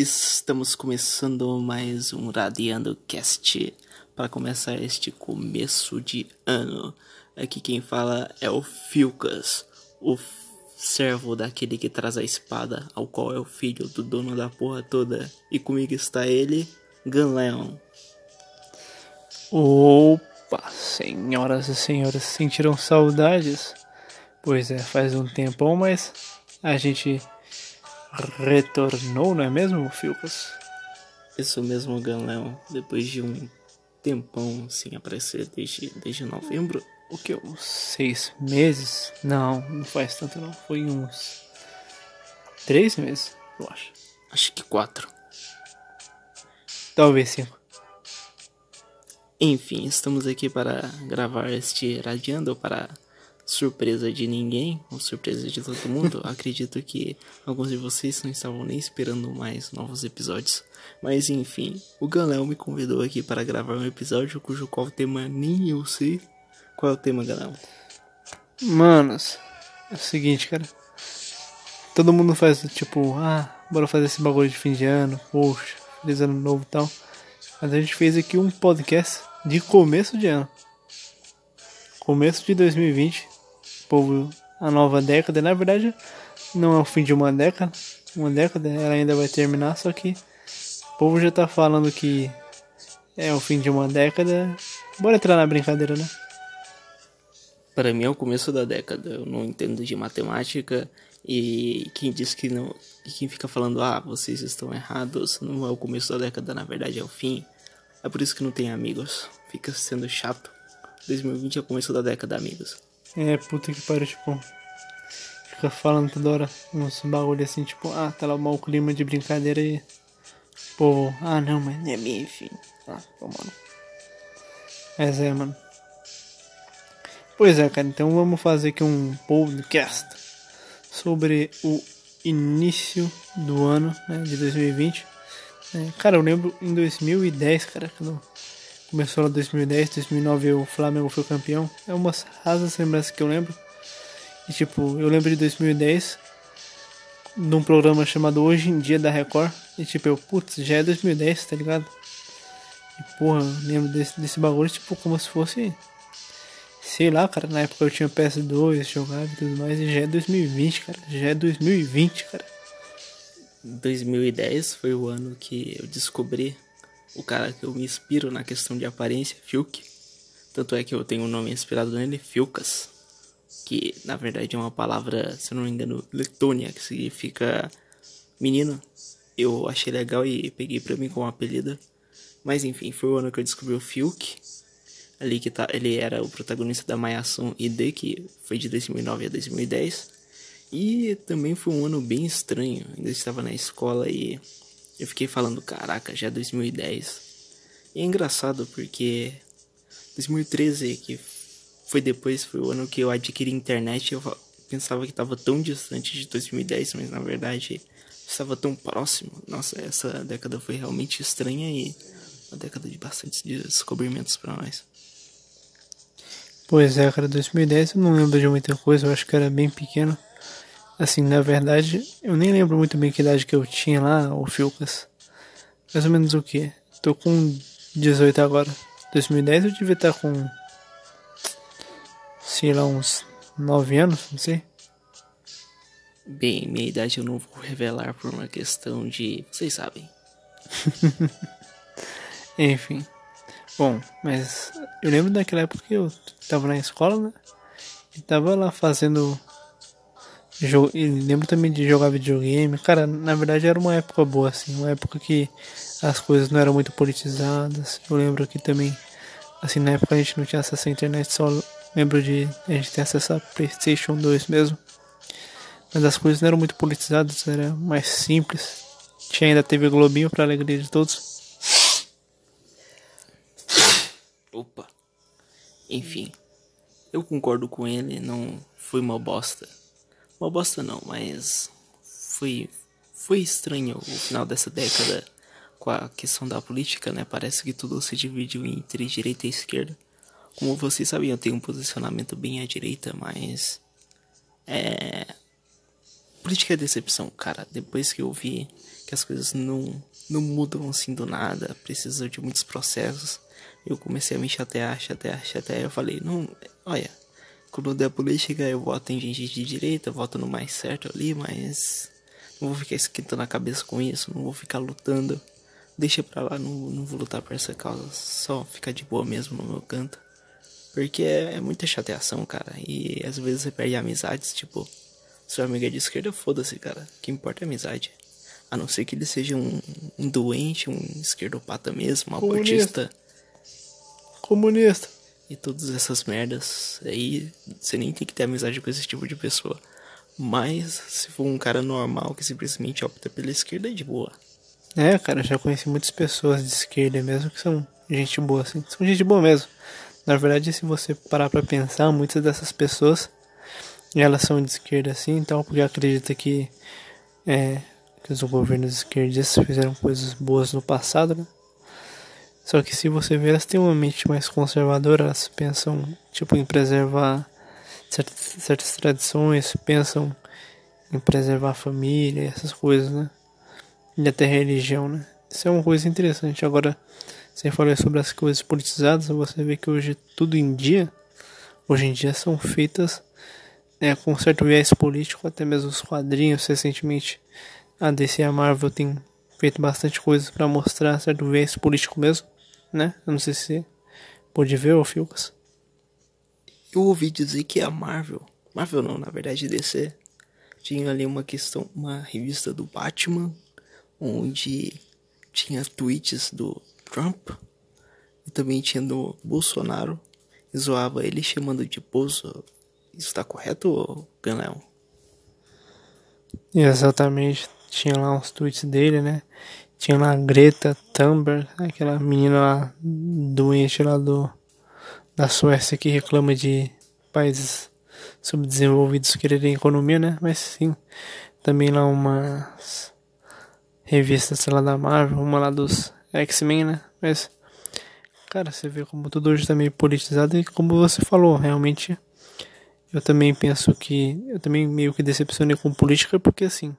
Estamos começando mais um Radiando Cast para começar este começo de ano. Aqui quem fala é o Filcas, o servo daquele que traz a espada, ao qual é o filho do dono da porra toda. E comigo está ele, Ganleon. Opa, senhoras e senhores, sentiram saudades? Pois é, faz um tempão, mas a gente retornou, não é mesmo, Filcas? Isso mesmo, Ganleon. Depois de um tempão sem aparecer desde, desde novembro. O que? Uns seis meses? Não, não faz tanto não. Foi uns três meses, eu acho. Acho que quatro. Talvez cinco. Enfim, estamos aqui para gravar este Radiando para surpresa de ninguém, ou surpresa de todo mundo. Acredito que alguns de vocês não estavam nem esperando mais novos episódios. Mas enfim, o Galéo me convidou aqui para gravar um episódio cujo qual tema nem eu sei. Qual é o tema, Galéo? Manos, é o seguinte, cara. Todo mundo faz tipo, ah, bora fazer esse bagulho de fim de ano, poxa, feliz ano novo e tal. Mas a gente fez aqui um podcast de começo de ano. Começo de 2020. Povo, a nova década. Na verdade, não é o fim de uma década. Uma década, ela ainda vai terminar, só que o povo já tá falando que é o fim de uma década. Bora entrar na brincadeira, né? Para mim é o começo da década. Eu não entendo de matemática. E quem diz que não. E quem fica falando, ah, vocês estão errados, não é o começo da década, na verdade é o fim. É por isso que não tem amigos. Fica sendo chato. 2020 é o começo da década, amigos. É, puta que pariu, tipo. Fica falando toda hora uns bagulho assim, tipo, ah, tá lá o mau clima de brincadeira e. Povo, ah não, mas é minha, enfim. Ah, tomando. Mas é, mano. Pois é, cara, então vamos fazer aqui um podcast sobre o início do ano né, de 2020. É, cara, eu lembro em 2010, cara, quando começou lá 2010, 2009 o Flamengo foi campeão. É umas rasas lembranças que eu lembro. E tipo, eu lembro de 2010 num programa chamado Hoje em Dia da Record. E tipo, eu, putz, já é 2010, tá ligado? E porra, eu lembro desse, desse bagulho, tipo, como se fosse. Sei lá, cara, na época eu tinha PS2, jogava e tudo mais, e já é 2020, cara. Já é 2020, cara. 2010 foi o ano que eu descobri o cara que eu me inspiro na questão de aparência, Filk. Tanto é que eu tenho um nome inspirado nele, Filcas. Que na verdade é uma palavra, se eu não me engano, letônia, que significa menino. Eu achei legal e peguei pra mim como apelido. Mas enfim, foi o ano que eu descobri o Filk. Ali que tá, ele era o protagonista da Mayasum ID, que foi de 2009 a 2010. E também foi um ano bem estranho. Ainda estava na escola e eu fiquei falando, caraca, já é 2010. E é engraçado porque 2013, que foi depois, foi o ano que eu adquiri internet, eu pensava que estava tão distante de 2010, mas na verdade estava tão próximo. Nossa, essa década foi realmente estranha e uma década de bastantes descobrimentos para nós. Pois é, cara, 2010 eu não lembro de muita coisa, eu acho que era bem pequeno. Assim, na verdade, eu nem lembro muito bem que idade que eu tinha lá, o Filcas. Mais ou menos o que? Tô com 18 agora. 2010 eu devia estar com. Sei lá, uns 9 anos, não sei. Bem, minha idade eu não vou revelar por uma questão de. Vocês sabem. Enfim. Bom, mas eu lembro daquela época que eu tava na escola, né? E tava lá fazendo. Lembro também de jogar videogame. Cara, na verdade era uma época boa, assim. Uma época que as coisas não eram muito politizadas. Eu lembro que também, assim, na época a gente não tinha acesso à internet, só lembro de a gente ter acesso a PlayStation 2 mesmo. Mas as coisas não eram muito politizadas, era mais simples. Tinha ainda TV Globinho pra alegria de todos. Opa. Enfim, eu concordo com ele, não foi uma bosta. Uma bosta não, mas foi foi estranho o final dessa década com a questão da política, né? Parece que tudo se dividiu entre direita e esquerda. Como vocês sabem, eu tenho um posicionamento bem à direita, mas é Política é decepção, cara. Depois que eu vi que as coisas não, não mudam assim do nada, precisam de muitos processos, eu comecei a me chatear, chatear, chatear. Eu falei, não, olha, quando der política eu voto em gente de direita, voto no mais certo ali, mas não vou ficar esquentando a cabeça com isso, não vou ficar lutando. Deixa pra lá, não, não vou lutar por essa causa, só ficar de boa mesmo no meu canto. Porque é, é muita chateação, cara. E às vezes você perde amizades, tipo, seu amigo é de esquerda, foda-se, cara. O que importa é a amizade. A não ser que ele seja um, um doente, um esquerdopata mesmo, um abortista. Comunista. E todas essas merdas. Aí você nem tem que ter amizade com esse tipo de pessoa. Mas se for um cara normal que simplesmente opta pela esquerda, é de boa. É, cara, já conheci muitas pessoas de esquerda mesmo que são gente boa, assim. São gente boa mesmo. Na verdade, se você parar pra pensar, muitas dessas pessoas elas são de esquerda assim, então porque acredita que é, que os governos esquerdistas fizeram coisas boas no passado, né? Só que se você ver, elas têm uma mente mais conservadora, elas pensam tipo em preservar certas, certas tradições, pensam em preservar a família, essas coisas, né? E até religião, né? Isso é uma coisa interessante. Agora, sem falar sobre as coisas politizadas, você vê que hoje tudo em dia, hoje em dia são feitas é, com certo viés político, até mesmo os quadrinhos recentemente a DC e a Marvel tem feito bastante coisa para mostrar certo viés político mesmo, né? Eu não sei se você pode ver, ô Filcas. Eu ouvi dizer que a Marvel, Marvel não, na verdade DC, tinha ali uma questão, uma revista do Batman, onde tinha tweets do Trump e também tinha do Bolsonaro e zoava ele chamando de Bozo isso está correto, Ganel? Exatamente. Tinha lá uns tweets dele, né? Tinha lá a Greta Thunberg, aquela menina lá doente lá do da Suécia que reclama de países subdesenvolvidos quererem economia, né? Mas sim, também lá umas revistas, lá, da Marvel, uma lá dos X-Men, né? Mas, cara, você vê como tudo hoje tá meio politizado e como você falou, realmente eu também penso que. Eu também meio que decepcionei com política porque assim.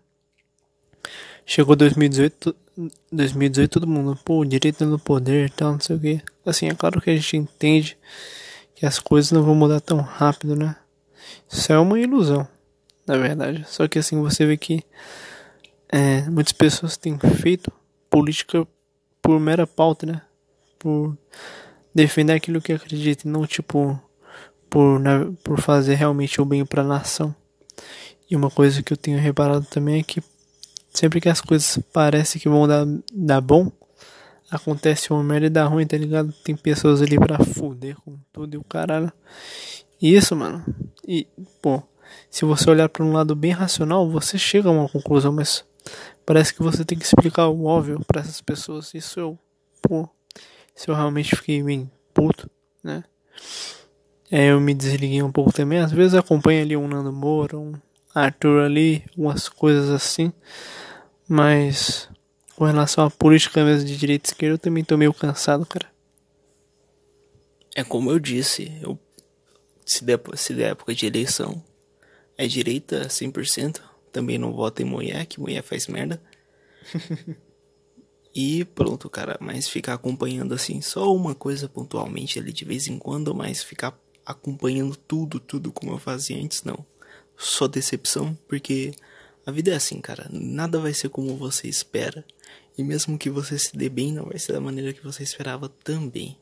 Chegou 2018, 2018 todo mundo, pô, direito no poder e tal, não sei o que. Assim, é claro que a gente entende que as coisas não vão mudar tão rápido, né? Isso é uma ilusão, na verdade. Só que assim, você vê que é, muitas pessoas têm feito política por mera pauta, né? Por defender aquilo que acredita, não tipo por, né, por fazer realmente o bem para a nação. E uma coisa que eu tenho reparado também é que sempre que as coisas parecem que vão dar, dar bom, acontece uma merda e dá ruim, tá ligado? Tem pessoas ali pra fuder com tudo e o caralho. E isso, mano. E, pô, se você olhar para um lado bem racional, você chega a uma conclusão, mas parece que você tem que explicar o óbvio para essas pessoas. Isso eu, pô, se eu realmente fiquei bem puto, né? É, eu me desliguei um pouco também. Às vezes acompanho ali um Nando Moura, um Arthur ali, umas coisas assim. Mas com relação à política mesmo de direita e esquerda, eu também tô meio cansado, cara. É como eu disse, eu, se, der, se der época de eleição, é direita 100%. Também não voto em mulher, que mulher faz merda. e pronto, cara. Mas ficar acompanhando assim, só uma coisa pontualmente ali de vez em quando, mas ficar acompanhando tudo, tudo como eu fazia antes, não. Só decepção, porque a vida é assim, cara. Nada vai ser como você espera. E mesmo que você se dê bem, não vai ser da maneira que você esperava também.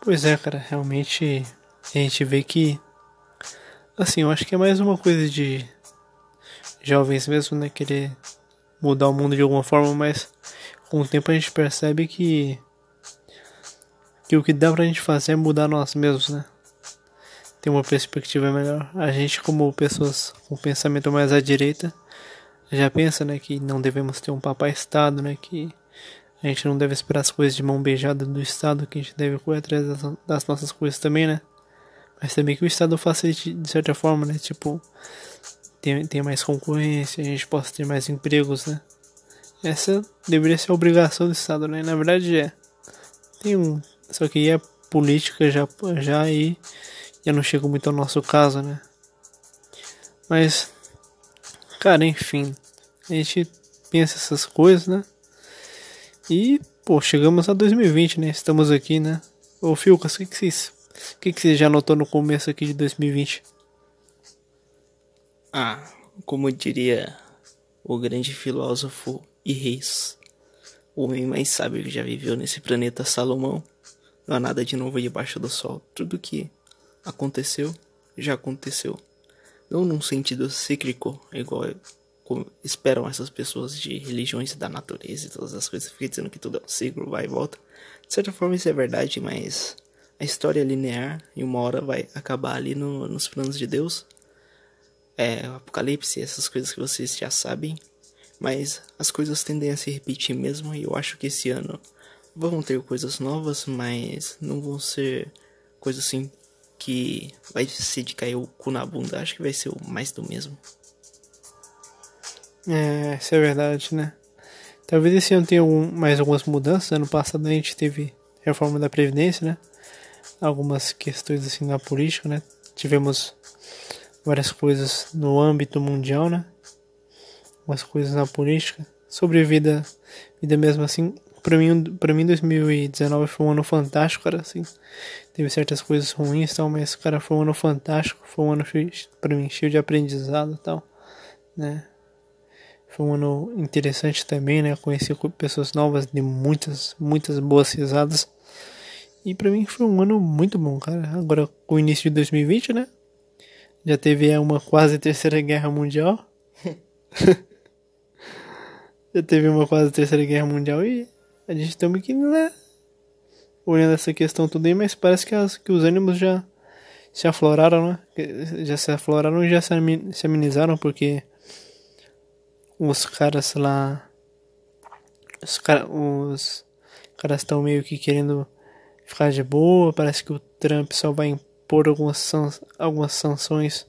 Pois é, cara, realmente a gente vê que. Assim, eu acho que é mais uma coisa de jovens mesmo, né? Querer mudar o mundo de alguma forma, mas com o tempo a gente percebe que. Que o que dá pra gente fazer é mudar nós mesmos, né? Ter uma perspectiva melhor. A gente, como pessoas com pensamento mais à direita, já pensa, né? Que não devemos ter um papai Estado, né? Que a gente não deve esperar as coisas de mão beijada do Estado, que a gente deve correr atrás das, das nossas coisas também, né? Mas também que o Estado facilite de certa forma, né? Tipo, tem, tem mais concorrência, a gente possa ter mais empregos, né? Essa deveria ser a obrigação do Estado, né? Na verdade é. Tem um. Só que a política já, já aí já não chega muito ao nosso caso, né? Mas, cara, enfim. A gente pensa essas coisas, né? E, pô, chegamos a 2020, né? Estamos aqui, né? Ô, Filcas, o que, que vocês. O que, que você já notou no começo aqui de 2020? Ah, como diria o grande filósofo e reis, o homem mais sábio que já viveu nesse planeta Salomão, não há nada de novo debaixo do sol. Tudo que aconteceu, já aconteceu. Não num sentido cíclico, igual como esperam essas pessoas de religiões da natureza e todas as coisas. Fica dizendo que tudo é um ciclo, vai e volta. De certa forma isso é verdade, mas história é linear e uma hora vai acabar ali no, nos planos de Deus. É, Apocalipse, essas coisas que vocês já sabem. Mas as coisas tendem a se repetir mesmo e eu acho que esse ano vão ter coisas novas, mas não vão ser coisas assim que vai ser de cair o cu na bunda. Acho que vai ser o mais do mesmo. É, isso é verdade, né? Talvez esse ano tenha mais algumas mudanças. Ano passado a gente teve reforma da Previdência, né? Algumas questões assim na política, né? Tivemos várias coisas no âmbito mundial, né? Umas coisas na política. Sobre vida, vida mesmo assim. Pra mim, pra mim 2019 foi um ano fantástico, cara, assim. Teve certas coisas ruins e tal, mas, cara, foi um ano fantástico. Foi um ano, pra mim, cheio de aprendizado e tal, né? Foi um ano interessante também, né? Conheci pessoas novas, de muitas, muitas boas risadas. E para mim foi um ano muito bom, cara. Agora, com o início de 2020, né? Já teve uma quase terceira guerra mundial. Já teve uma quase terceira guerra mundial e a gente também que, né? Olhando essa questão tudo aí, mas parece que, as, que os ânimos já se afloraram, né? Já se afloraram e já se amenizaram, porque os caras lá. Os, cara, os caras estão meio que querendo ficar de boa. Parece que o Trump só vai impor algumas, san algumas sanções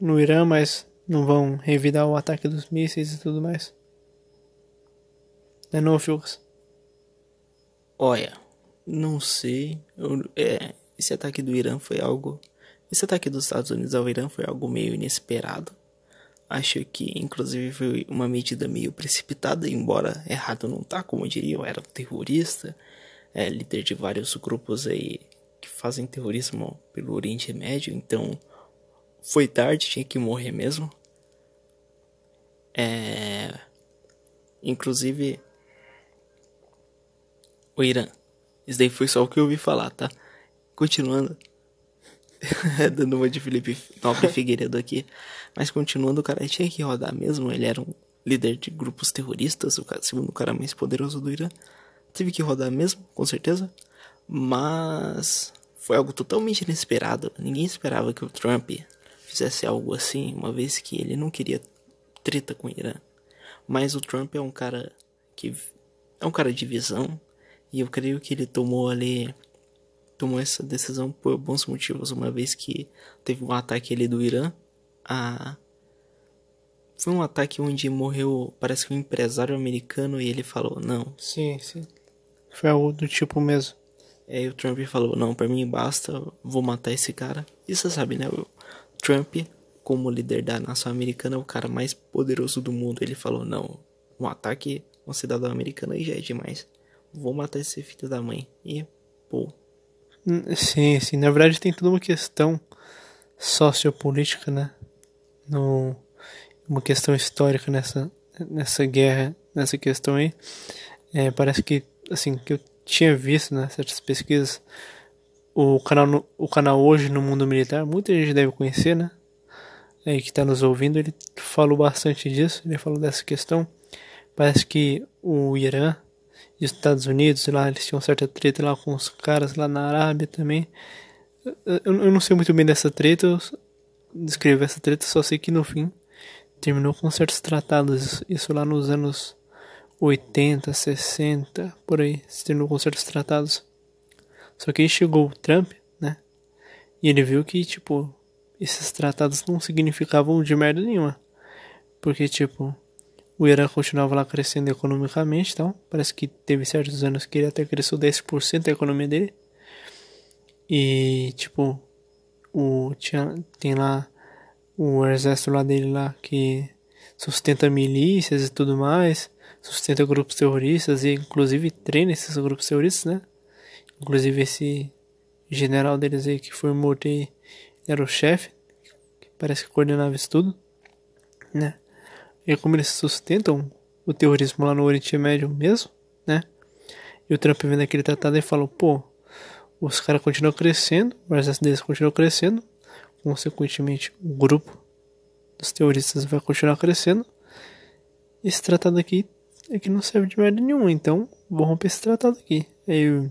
no Irã, mas não vão revidar o ataque dos mísseis e tudo mais. É não, Filcas? Olha, não sei. Eu, é, esse ataque do Irã foi algo. Esse ataque dos Estados Unidos ao Irã foi algo meio inesperado. Acho que, inclusive, foi uma medida meio precipitada, embora errado não tá, como diria, eu era um terrorista, é, líder de vários grupos aí que fazem terrorismo pelo Oriente Médio, então foi tarde, tinha que morrer mesmo. É... Inclusive, o Irã. Isso daí foi só o que eu ouvi falar, tá? Continuando. Dando uma de Felipe Nobre Figueiredo aqui. Mas continuando, o cara tinha que rodar mesmo. Ele era um líder de grupos terroristas, o cara, segundo o cara mais poderoso do Irã. Teve que rodar mesmo, com certeza. Mas foi algo totalmente inesperado. Ninguém esperava que o Trump fizesse algo assim, uma vez que ele não queria treta com o Irã. Mas o Trump é um cara que é um cara de visão. E eu creio que ele tomou ali tomou essa decisão por bons motivos, uma vez que teve um ataque ali do Irã. A... Foi um ataque onde morreu, parece que um empresário americano, e ele falou: Não. Sim, sim. Foi algo do tipo mesmo. Aí o Trump falou: Não, para mim basta, vou matar esse cara. E você sabe, né? O Trump, como líder da nação americana, é o cara mais poderoso do mundo. Ele falou: Não, um ataque a um cidadão americano aí já é demais. Vou matar esse filho da mãe. E, pô, Sim, sim. Na verdade tem toda uma questão sociopolítica, né? No, uma questão histórica nessa, nessa guerra, nessa questão aí. É, parece que, assim, que eu tinha visto, né, certas pesquisas, o canal, o canal Hoje no Mundo Militar, muita gente deve conhecer, né? É, que está nos ouvindo, ele falou bastante disso, ele falou dessa questão. Parece que o Irã Estados Unidos, lá eles tinham certa treta lá com os caras lá na Arábia também. Eu, eu não sei muito bem dessa treta, descrevo essa treta, só sei que no fim terminou com certos tratados, isso lá nos anos 80, 60, por aí, se terminou com certos tratados. Só que aí chegou o Trump, né? E ele viu que, tipo, esses tratados não significavam de merda nenhuma. Porque, tipo, o Irã continuava lá crescendo economicamente, então parece que teve certos anos que ele até cresceu 10% a economia dele. E, tipo, o, tinha, tem lá o exército lá dele lá que sustenta milícias e tudo mais, sustenta grupos terroristas e inclusive treina esses grupos terroristas, né? Inclusive esse general deles aí que foi morto aí era o chefe, que parece que coordenava isso tudo, né? E como eles sustentam o terrorismo lá no Oriente Médio mesmo, né? E o Trump vendo aquele tratado e falou, pô, os caras continuam crescendo, o exército deles continua crescendo, consequentemente o grupo dos terroristas vai continuar crescendo. Esse tratado aqui é que não serve de merda nenhuma, então vou romper esse tratado aqui. Aí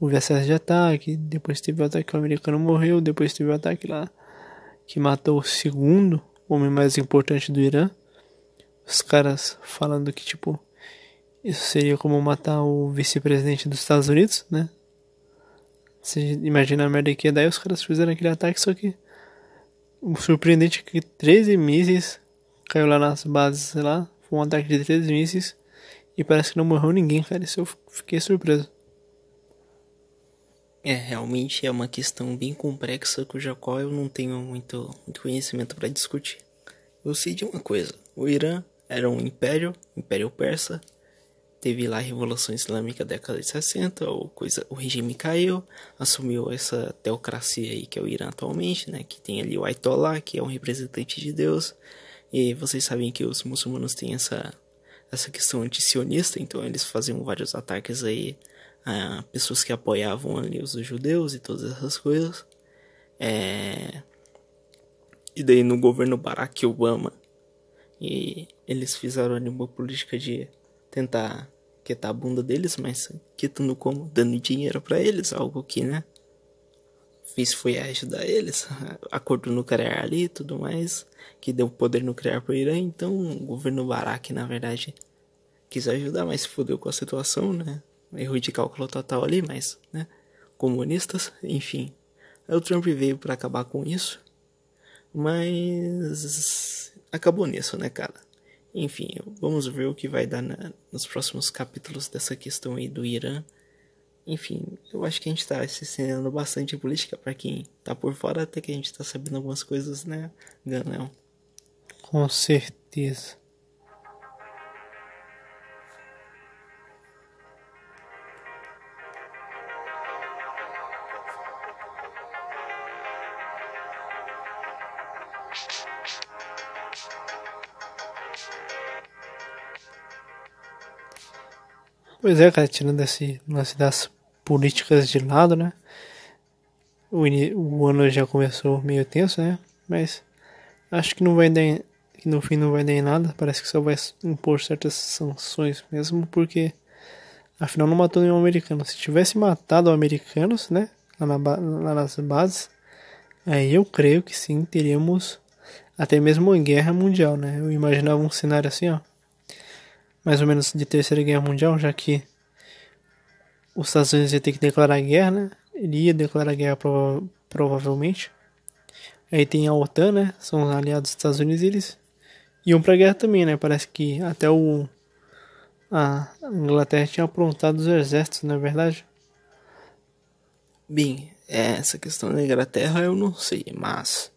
houve acesso de ataque, depois teve o ataque que o americano morreu, depois teve o ataque lá que matou o segundo homem mais importante do Irã. Os caras falando que tipo isso seria como matar o vice-presidente dos Estados Unidos, né? Você imagina a merda que dar os caras fizeram aquele ataque, só que o surpreendente é que 13 mísseis caiu lá nas bases, sei lá, foi um ataque de 13 mísseis e parece que não morreu ninguém, cara, isso eu fiquei surpreso. É, realmente é uma questão bem complexa cuja qual eu não tenho muito, muito conhecimento para discutir. Eu sei de uma coisa, o Irã era um império, império persa, teve lá a Revolução Islâmica da década de 60, o, coisa, o regime caiu, assumiu essa teocracia aí que é o Irã atualmente, né, que tem ali o Ayatollah, que é um representante de Deus, e vocês sabem que os muçulmanos têm essa, essa questão antisionista, então eles faziam vários ataques aí a pessoas que apoiavam ali os judeus e todas essas coisas. É... E daí no governo Barack Obama, e eles fizeram ali uma política de tentar quitar a bunda deles, mas quitando como? Dando dinheiro para eles, algo que, né? Fiz foi ajudar eles, acordo nuclear ali e tudo mais, que deu poder nuclear pro Irã, então o governo Barack, na verdade, quis ajudar, mas se fodeu com a situação, né? Erro de cálculo total ali, mas, né? Comunistas, enfim. Aí o Trump veio para acabar com isso, mas acabou nisso, né, cara? Enfim, vamos ver o que vai dar na, nos próximos capítulos dessa questão aí do Irã. Enfim, eu acho que a gente tá se ensinando bastante política para quem tá por fora, até que a gente tá sabendo algumas coisas, né, Ganel? Com certeza. Pois é, cara, tirando esse lance das políticas de lado, né? O, o ano já começou meio tenso, né? Mas acho que não vai dar. Em, que no fim não vai dar em nada. Parece que só vai impor certas sanções mesmo, porque afinal não matou nenhum americano. Se tivesse matado americanos, né? Lá, na, lá nas bases, aí eu creio que sim, teríamos até mesmo uma guerra mundial, né? Eu imaginava um cenário assim, ó mais ou menos de Terceira Guerra Mundial, já que os Estados Unidos ia ter que declarar guerra, né? Ele ia declarar guerra prova provavelmente. Aí tem a OTAN, né? São os aliados dos Estados Unidos e eles iam pra guerra também, né? Parece que até o a Inglaterra tinha aprontado os exércitos, não é verdade? Bem, essa questão da Inglaterra eu não sei, mas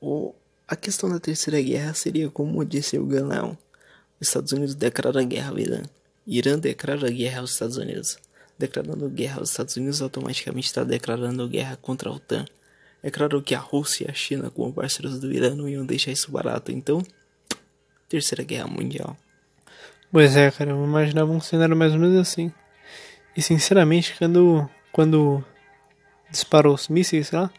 o, a questão da Terceira Guerra seria como disse o Galão Estados Unidos declara guerra ao Irã. Irã declara guerra aos Estados Unidos. Declarando guerra aos Estados Unidos automaticamente está declarando guerra contra a OTAN. É claro que a Rússia e a China, como parceiros do Irã, não iam deixar isso barato. Então, Terceira Guerra Mundial. Pois é, cara, eu imaginava um cenário mais ou menos assim. E sinceramente, quando, quando disparou os mísseis lá,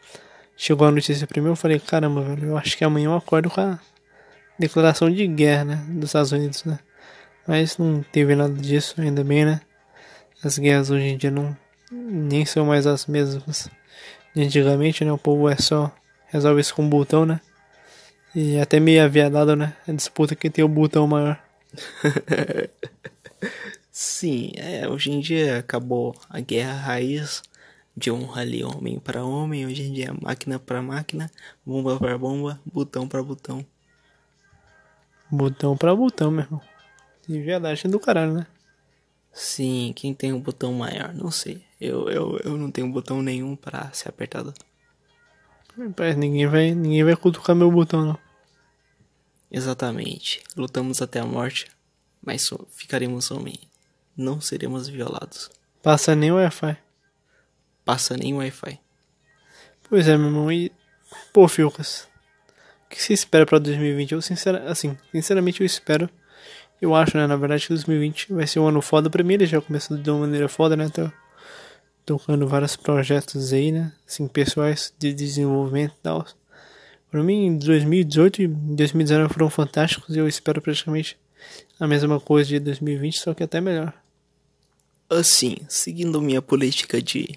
chegou a notícia primeiro, eu falei, caramba, velho, eu acho que amanhã eu acordo com a declaração de guerra, né, dos Estados Unidos, né? Mas não teve nada disso, ainda bem, né? As guerras hoje em dia não nem são mais as mesmas de antigamente, né? O povo é só resolve isso com um botão, né? E até meio aviadado, né? A disputa que tem o botão maior. Sim, é, hoje em dia acabou a guerra raiz, de honra ali, homem para homem, hoje em dia é máquina para máquina, bomba para bomba, botão para botão. Botão pra botão, meu irmão. De verdade é do caralho, né? Sim, quem tem um botão maior? Não sei. Eu, eu, eu não tenho botão nenhum para ser apertado. Rapaz, ninguém vai, ninguém vai cutucar meu botão, não. Exatamente. Lutamos até a morte, mas ficaremos homem. Não seremos violados. Passa nem o Wi-Fi. Passa nem Wi-Fi. Pois é, meu irmão. E. Pô, Filcas. O que você espera pra 2020? Eu, sincera, assim, sinceramente, eu espero. Eu acho, né, na verdade, que 2020 vai ser um ano foda pra mim. Ele já começou de uma maneira foda, né? Tô tocando vários projetos aí, né? Assim, pessoais de desenvolvimento e tal. Pra mim, 2018 e 2019 foram fantásticos e eu espero praticamente a mesma coisa de 2020, só que até melhor. Assim, seguindo minha política de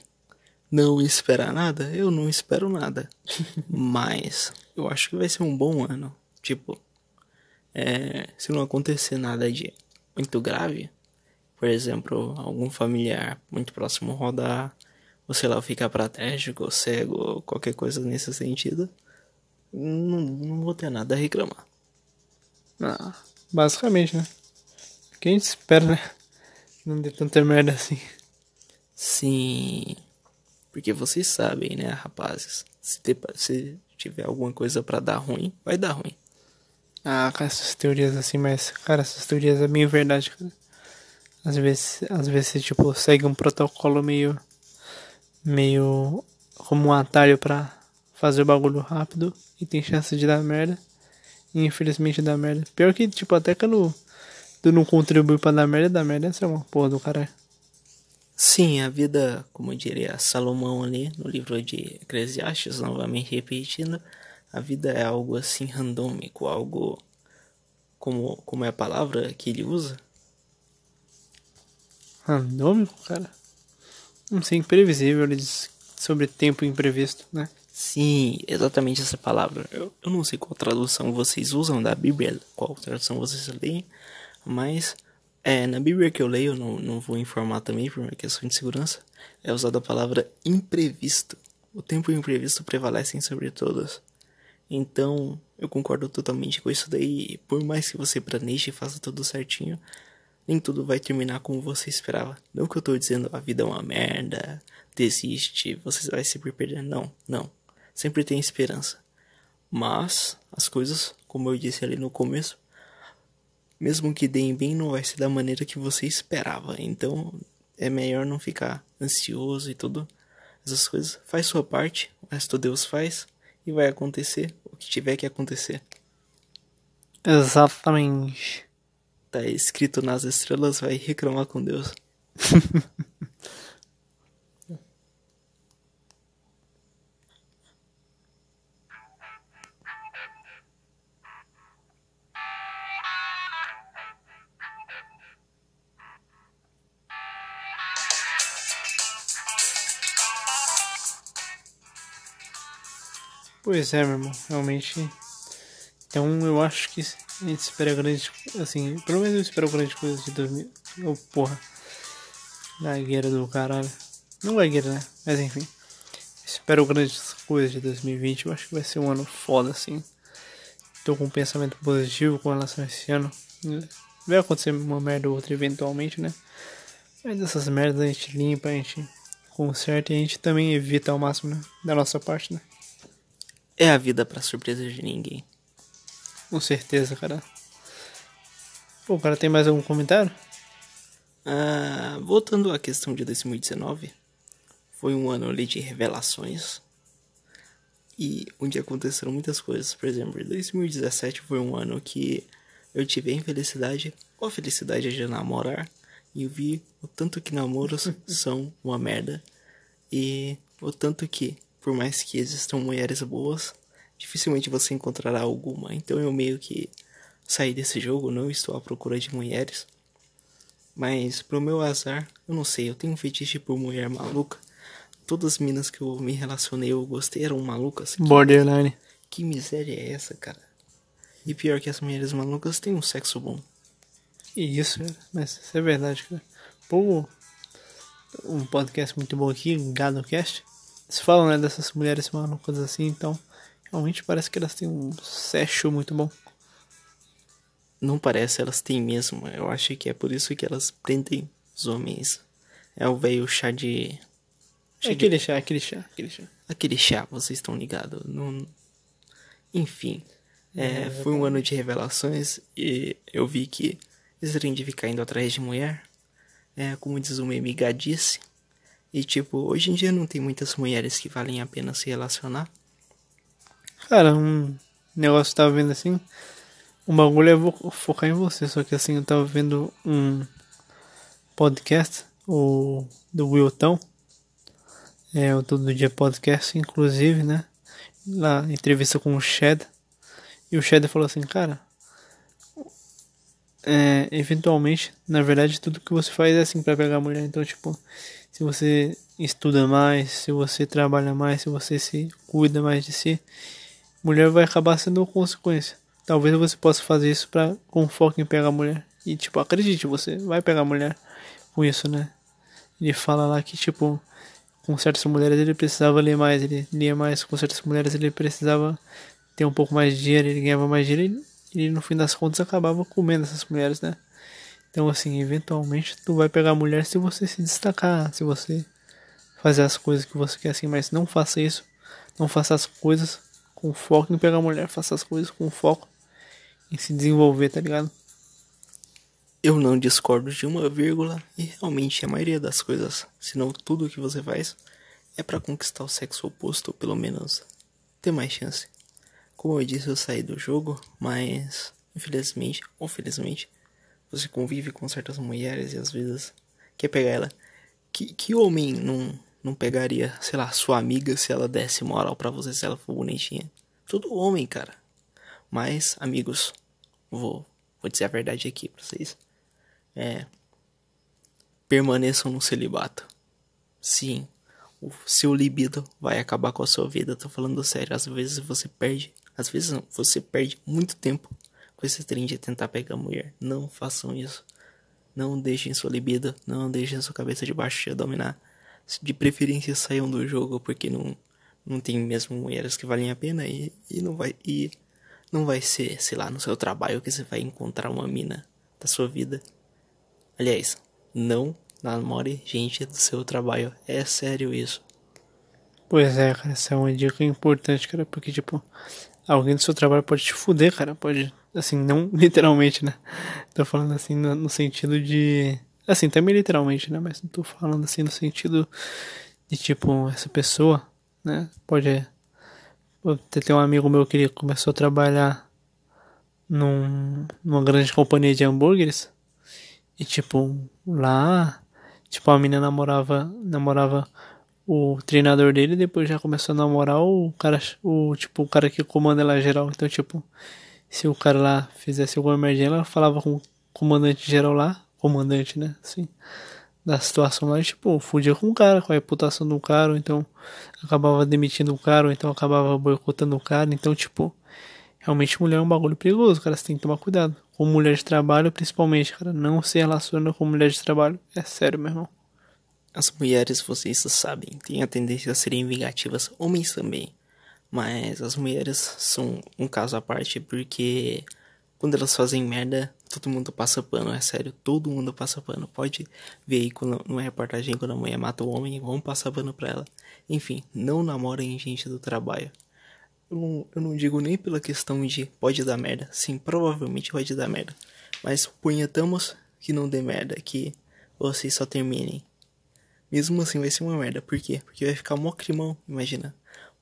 não esperar nada, eu não espero nada. Mas eu acho que vai ser um bom ano. Tipo, é, se não acontecer nada de muito grave, por exemplo, algum familiar muito próximo rodar, ou sei lá, ficar paraplégico, ou cego, ou qualquer coisa nesse sentido, não, não vou ter nada a reclamar. Ah, basicamente, né? Quem espera, né? Não dê tanta merda assim. Sim. Porque vocês sabem, né, rapazes? Se, ter, se tiver alguma coisa para dar ruim, vai dar ruim. Ah, essas teorias assim, mas, cara, essas teorias é meio verdade, cara. Às vezes, às vezes você, tipo, segue um protocolo meio. meio. como um atalho pra fazer o bagulho rápido e tem chance de dar merda. E infelizmente dá merda. Pior que, tipo, até quando tu não contribui pra dar merda, dá merda, essa é uma porra do caralho. Sim, a vida, como diria Salomão ali no livro de Eclesiastes, novamente repetindo, a vida é algo assim randômico, algo como como é a palavra que ele usa? Randômico, cara? Não sei, imprevisível, ele diz sobre tempo imprevisto, né? Sim, exatamente essa palavra. Eu, eu não sei qual tradução vocês usam da Bíblia, qual tradução vocês leem, mas é, na Bíblia que eu leio, não, não vou informar também por uma questão de segurança, é usada a palavra imprevisto. O tempo imprevisto prevalece sobre todos. Então, eu concordo totalmente com isso daí. Por mais que você planeje e faça tudo certinho, nem tudo vai terminar como você esperava. Não que eu tô dizendo a vida é uma merda, desiste, você vai sempre perder. Não, não. Sempre tem esperança. Mas as coisas, como eu disse ali no começo, mesmo que deem bem, não vai ser da maneira que você esperava. Então é melhor não ficar ansioso e tudo. Essas coisas. Faz sua parte, o resto Deus faz e vai acontecer o que tiver que acontecer. Exatamente. Tá escrito nas estrelas, vai reclamar com Deus. Pois é, meu irmão, realmente. Então eu acho que a gente espera grande. Assim, pelo menos eu espero grande coisa de 2000. Oh, porra. Gagueira do caralho. Não gagueira, né? Mas enfim. Espero grandes coisas de 2020. Eu acho que vai ser um ano foda, assim. Tô com um pensamento positivo com relação a esse ano. Vai acontecer uma merda ou outra eventualmente, né? Mas essas merdas a gente limpa, a gente conserta e a gente também evita ao máximo, né? Da nossa parte, né? É a vida para surpresa de ninguém. Com certeza, cara. Pô, o cara tem mais algum comentário? Ah, voltando à questão de 2019, foi um ano ali de revelações e onde aconteceram muitas coisas. Por exemplo, 2017 foi um ano que eu tive a infelicidade ou a felicidade de namorar e eu vi o tanto que namoros são uma merda e o tanto que por mais que existam mulheres boas, dificilmente você encontrará alguma. Então eu meio que saí desse jogo, não estou à procura de mulheres. Mas pro meu azar, eu não sei, eu tenho um fetiche por mulher maluca. Todas as minas que eu me relacionei, eu gostei, eram malucas. Borderline. Que miséria é essa, cara? E pior que as mulheres malucas têm um sexo bom. Isso. Mas isso é verdade, cara. Pô, um podcast muito bom aqui, GadoCast. Eles falam, né, dessas mulheres malucas assim, então realmente parece que elas têm um sexo muito bom. Não parece, elas têm mesmo. Eu acho que é por isso que elas prendem os homens. É o velho chá de. É aquele chá, aquele chá, aquele chá. Aquele chá, vocês estão ligados. Não... Enfim. É, é, foi um ano de revelações e eu vi que trem de ficar indo atrás de mulher, é, como diz o meme gadice. E tipo, hoje em dia não tem muitas mulheres que valem a pena se relacionar. Cara, um negócio que tava vendo assim, um bagulho é vou focar em você, só que assim, eu tava vendo um podcast, o do Wilton, é o Todo Dia Podcast, inclusive, né? Lá, entrevista com o Shed. E o Shed falou assim, cara, é, eventualmente, na verdade, tudo que você faz é assim para pegar a mulher. Então, tipo, se você estuda mais, se você trabalha mais, se você se cuida mais de si, mulher vai acabar sendo consequência. Talvez você possa fazer isso para com foco em pegar a mulher. E tipo, acredite, você vai pegar a mulher com isso, né? Ele fala lá que tipo, com certas mulheres ele precisava ler mais, ele lia mais, com certas mulheres ele precisava ter um pouco mais de dinheiro, ele ganhava mais dinheiro e, e no fim das contas acabava comendo essas mulheres, né? Então assim, eventualmente tu vai pegar mulher se você se destacar, se você fazer as coisas que você quer assim, mas não faça isso, não faça as coisas com foco em pegar mulher, faça as coisas com foco em se desenvolver, tá ligado? Eu não discordo de uma vírgula e realmente a maioria das coisas, se não tudo que você faz, é para conquistar o sexo oposto ou pelo menos ter mais chance. Como eu disse, eu saí do jogo, mas infelizmente ou felizmente você convive com certas mulheres e às vezes quer pegar ela. Que, que homem não, não pegaria, sei lá, sua amiga se ela desse moral para você se ela for bonitinha? Todo homem, cara. Mas, amigos, vou, vou dizer a verdade aqui pra vocês. É. Permaneçam no celibato. Sim, o seu libido vai acabar com a sua vida. Tô falando sério. Às vezes você perde. Às vezes você perde muito tempo com esse trem de tentar pegar mulher. Não façam isso. Não deixem sua libido. Não deixem sua cabeça de baixo dominar. De preferência saiam do jogo porque não, não tem mesmo mulheres que valem a pena e, e não vai. E não vai ser, sei lá, no seu trabalho que você vai encontrar uma mina da sua vida. Aliás, não namore gente do seu trabalho. É sério isso. Pois é, cara, essa é uma dica importante, cara, porque, tipo, alguém do seu trabalho pode te fuder, cara, pode, assim, não literalmente, né? Tô falando assim no, no sentido de. Assim, também literalmente, né? Mas não tô falando assim no sentido de, tipo, essa pessoa, né? Pode tem um amigo meu que ele começou a trabalhar num, numa grande companhia de hambúrgueres. E tipo, lá, tipo, a menina namorava, namorava o treinador dele depois já começou a namorar o cara, o tipo, o cara que comanda lá geral. Então, tipo, se o cara lá fizesse alguma merda, ela falava com o comandante geral lá, comandante, né? Assim da situação lá, tipo, fudia com o cara, com a reputação do cara, ou então acabava demitindo o cara, ou então acabava boicotando o cara, então, tipo, realmente mulher é um bagulho perigoso, cara, você tem que tomar cuidado. Com mulher de trabalho, principalmente, cara, não se relaciona com mulher de trabalho, é sério, meu irmão. As mulheres, vocês sabem, têm a tendência a serem vingativas, homens também. Mas as mulheres são um caso à parte porque quando elas fazem merda, todo mundo passa pano, é sério, todo mundo passa pano. Pode ver aí quando, numa reportagem quando a mulher mata o homem, vão passar pano pra ela. Enfim, não namorem gente do trabalho. Eu não, eu não digo nem pela questão de pode dar merda. Sim, provavelmente pode dar merda. Mas punhetamos que não dê merda, que vocês só terminem. Mesmo assim vai ser uma merda. Por quê? Porque vai ficar mó crimão, imagina.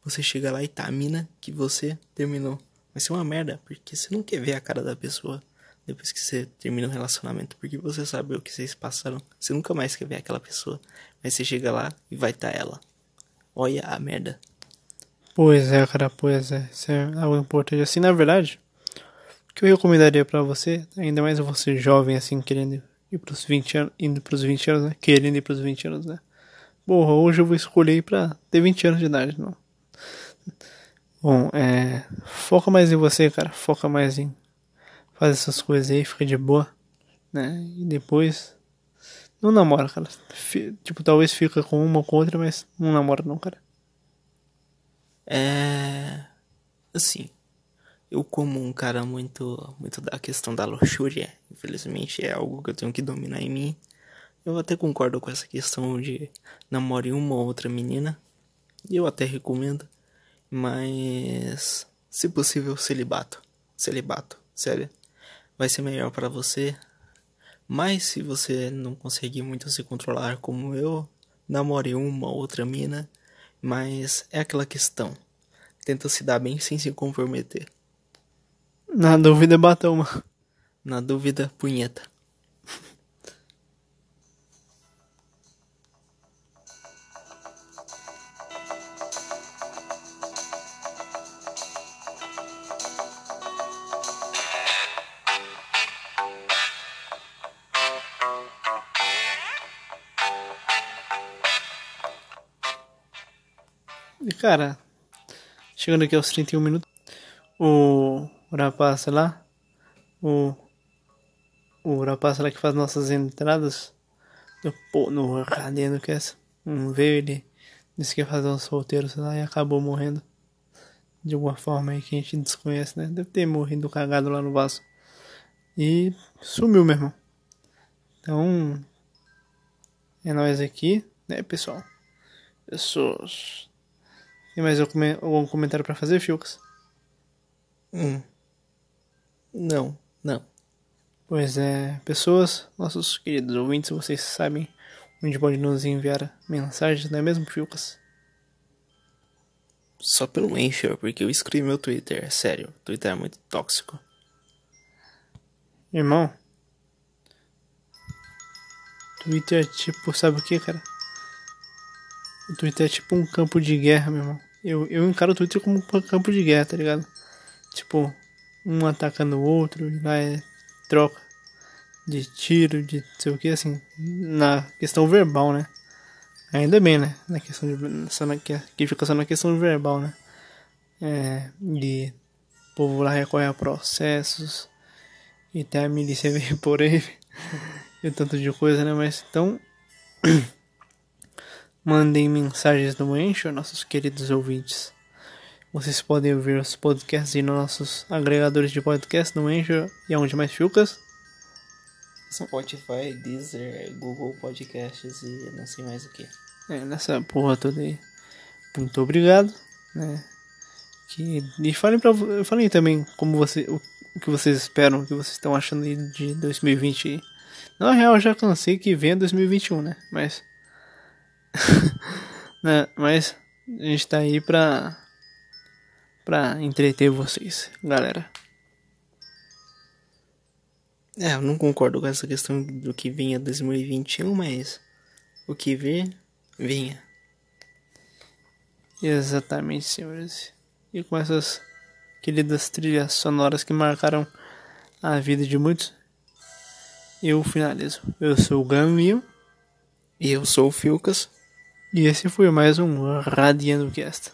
Você chega lá e tá a mina que você terminou. Vai ser uma merda, porque você não quer ver a cara da pessoa depois que você termina o relacionamento, porque você sabe o que vocês passaram. Você nunca mais quer ver aquela pessoa. Mas você chega lá e vai estar tá ela. Olha a merda. Pois é, cara, pois é. Isso é algo importante. Assim, na verdade, o que eu recomendaria para você, ainda mais você jovem, assim, querendo ir pros 20 anos, indo pros 20 anos, né? Querendo ir pros 20 anos, né? Porra, hoje eu vou escolher pra ter 20 anos de idade, não. Bom, é. Foca mais em você, cara. Foca mais em fazer essas coisas aí, fica de boa, né? E depois Não namora, cara. Fi- tipo, talvez fica com uma ou com outra, mas não namora não, cara. É. Assim. Eu, como um cara muito, muito da questão da luxúria, infelizmente é algo que eu tenho que dominar em mim. Eu até concordo com essa questão de namorar uma ou outra menina. E eu até recomendo. Mas. Se possível, celibato. Celibato, sério. Vai ser melhor pra você. Mas se você não conseguir muito se controlar como eu, namore uma ou outra mina. Mas é aquela questão. Tenta se dar bem sem se comprometer. Na dúvida, bata uma. Na dúvida, punheta. Cara, chegando aqui aos 31 minutos, o rapaz lá, o, o rapaz lá que faz nossas entradas, do, pô, no Radeno que é essa, um veio ele, disse que ia fazer um solteiro, sei lá, e acabou morrendo. De alguma forma aí que a gente desconhece, né? Deve ter morrido cagado lá no vaso. E sumiu, meu irmão. Então, é nós aqui, né, pessoal? Pessoas. Tem mais algum come- algum comentário pra fazer, Fiocas? Hum. Não, não. Pois é, pessoas, nossos queridos ouvintes, vocês sabem onde pode nos enviar mensagens, não é mesmo, Fiocas? Só pelo Anchor, porque eu escrevi meu Twitter. Sério, o Twitter é muito tóxico. Irmão, Twitter é tipo, sabe o que, cara? O Twitter é tipo um campo de guerra, meu irmão. Eu, eu encaro o Twitter como campo de guerra, tá ligado? Tipo, um atacando o outro, e lá é troca de tiro, de sei o que, assim, na questão verbal, né? Ainda bem, né? Na questão de. Só na, que, que fica só na questão verbal, né? É. De. O povo lá recorre a processos. E até a milícia veio por aí. e tanto de coisa, né? Mas então. Mandem mensagens no Anchor, nossos queridos ouvintes. Vocês podem ouvir os podcasts e nos nossos agregadores de podcast no Anchor e aonde mais ficas. Spotify, Deezer, Google Podcasts e não sei mais o que. É, nessa porra toda aí. Muito obrigado, né? Que, e falem, pra, falem também como você, o, o que vocês esperam, o que vocês estão achando de 2020 aí. Na real, eu já cansei que venha 2021, né? Mas. né? Mas a gente tá aí pra. pra entreter vocês, galera. É, eu não concordo com essa questão do que vinha 2021, mas o que vir, vinha. Exatamente, senhores. E com essas queridas trilhas sonoras que marcaram a vida de muitos, eu finalizo. Eu sou o Gaminho E eu sou o Filcas. E esse foi mais um Radiando Cast.